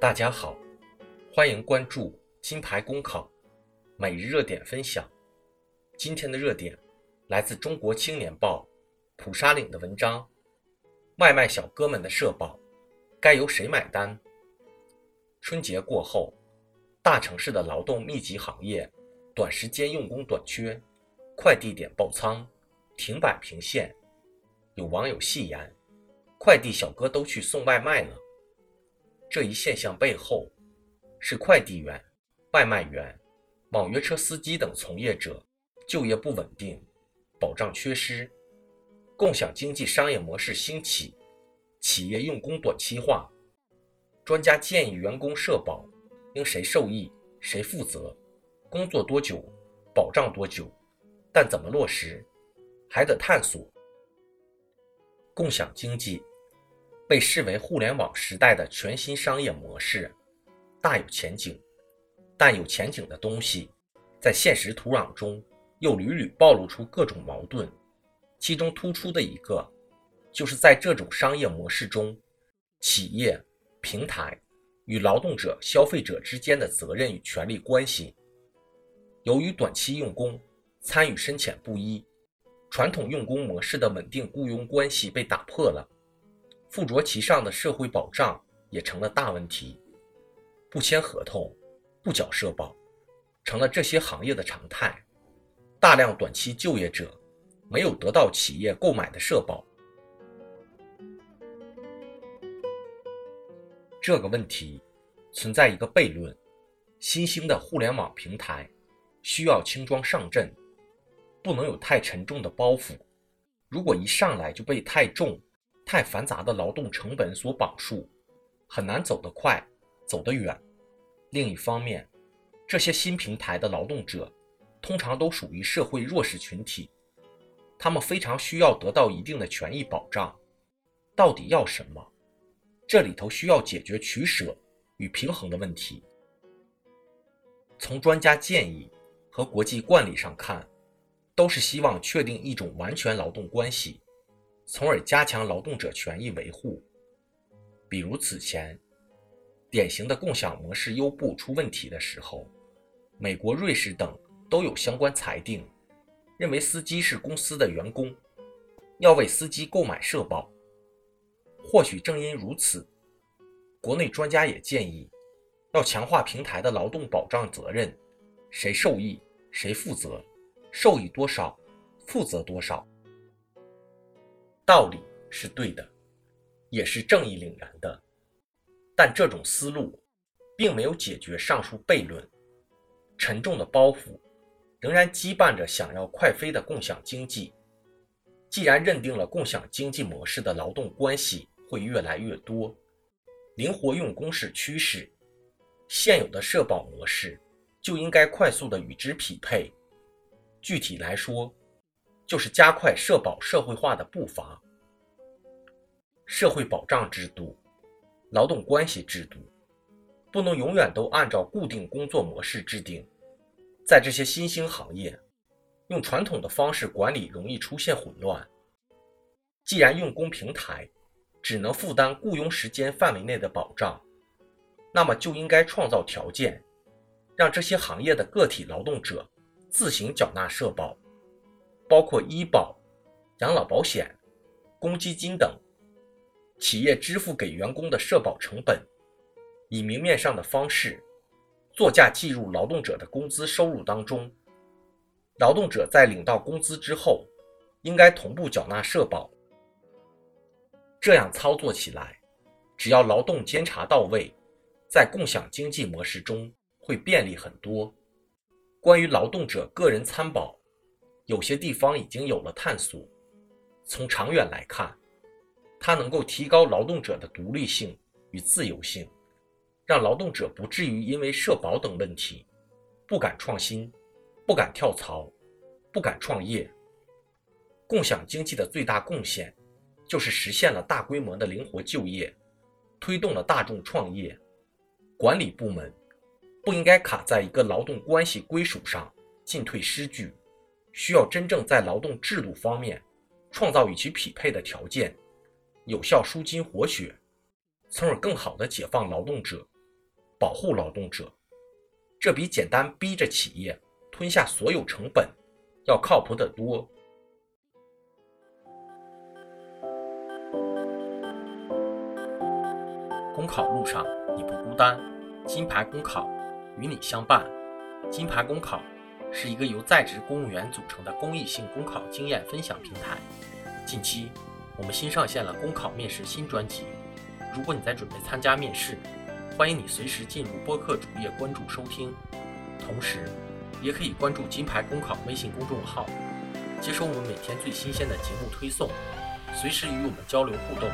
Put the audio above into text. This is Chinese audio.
大家好，欢迎关注金牌公考每日热点分享。今天的热点来自《中国青年报》蒲沙岭的文章：外卖小哥们的社保该由谁买单？春节过后，大城市的劳动密集行业短时间用工短缺，快递点爆仓，停摆平线。有网友戏言：快递小哥都去送外卖了。这一现象背后，是快递员、外卖员、网约车司机等从业者就业不稳定、保障缺失，共享经济商业模式兴起，企业用工短期化。专家建议员工社保应谁受益、谁负责，工作多久保障多久，但怎么落实，还得探索。共享经济。被视为互联网时代的全新商业模式，大有前景。但有前景的东西，在现实土壤中又屡屡暴露出各种矛盾。其中突出的一个，就是在这种商业模式中，企业、平台与劳动者、消费者之间的责任与权利关系，由于短期用工参与深浅不一，传统用工模式的稳定雇佣关系被打破了。附着其上的社会保障也成了大问题，不签合同、不缴社保，成了这些行业的常态。大量短期就业者没有得到企业购买的社保。这个问题存在一个悖论：新兴的互联网平台需要轻装上阵，不能有太沉重的包袱。如果一上来就被太重，太繁杂的劳动成本所绑束，很难走得快，走得远。另一方面，这些新平台的劳动者通常都属于社会弱势群体，他们非常需要得到一定的权益保障。到底要什么？这里头需要解决取舍与平衡的问题。从专家建议和国际惯例上看，都是希望确定一种完全劳动关系。从而加强劳动者权益维护。比如此前典型的共享模式优步出问题的时候，美国、瑞士等都有相关裁定，认为司机是公司的员工，要为司机购买社保。或许正因如此，国内专家也建议要强化平台的劳动保障责任，谁受益谁负责，受益多少负责多少。道理是对的，也是正义凛然的，但这种思路并没有解决上述悖论。沉重的包袱仍然羁绊着想要快飞的共享经济。既然认定了共享经济模式的劳动关系会越来越多，灵活用工是趋势，现有的社保模式就应该快速的与之匹配。具体来说，就是加快社保社会化的步伐。社会保障制度、劳动关系制度不能永远都按照固定工作模式制定。在这些新兴行业，用传统的方式管理容易出现混乱。既然用工平台只能负担雇佣时间范围内的保障，那么就应该创造条件，让这些行业的个体劳动者自行缴纳社保。包括医保、养老保险、公积金等，企业支付给员工的社保成本，以明面上的方式作价计入劳动者的工资收入当中。劳动者在领到工资之后，应该同步缴纳社保。这样操作起来，只要劳动监察到位，在共享经济模式中会便利很多。关于劳动者个人参保。有些地方已经有了探索。从长远来看，它能够提高劳动者的独立性与自由性，让劳动者不至于因为社保等问题不敢创新、不敢跳槽、不敢创业。共享经济的最大贡献就是实现了大规模的灵活就业，推动了大众创业。管理部门不应该卡在一个劳动关系归属上，进退失据。需要真正在劳动制度方面创造与其匹配的条件，有效舒筋活血，从而更好的解放劳动者，保护劳动者。这比简单逼着企业吞下所有成本要靠谱得多。公考路上你不孤单，金牌公考与你相伴。金牌公考是一个由在职公务员组成的公益性公考经验分享平台。近期，我们新上线了公考面试新专辑。如果你在准备参加面试，欢迎你随时进入播客主页关注收听，同时也可以关注金牌公考微信公众号，接收我们每天最新鲜的节目推送，随时与我们交流互动。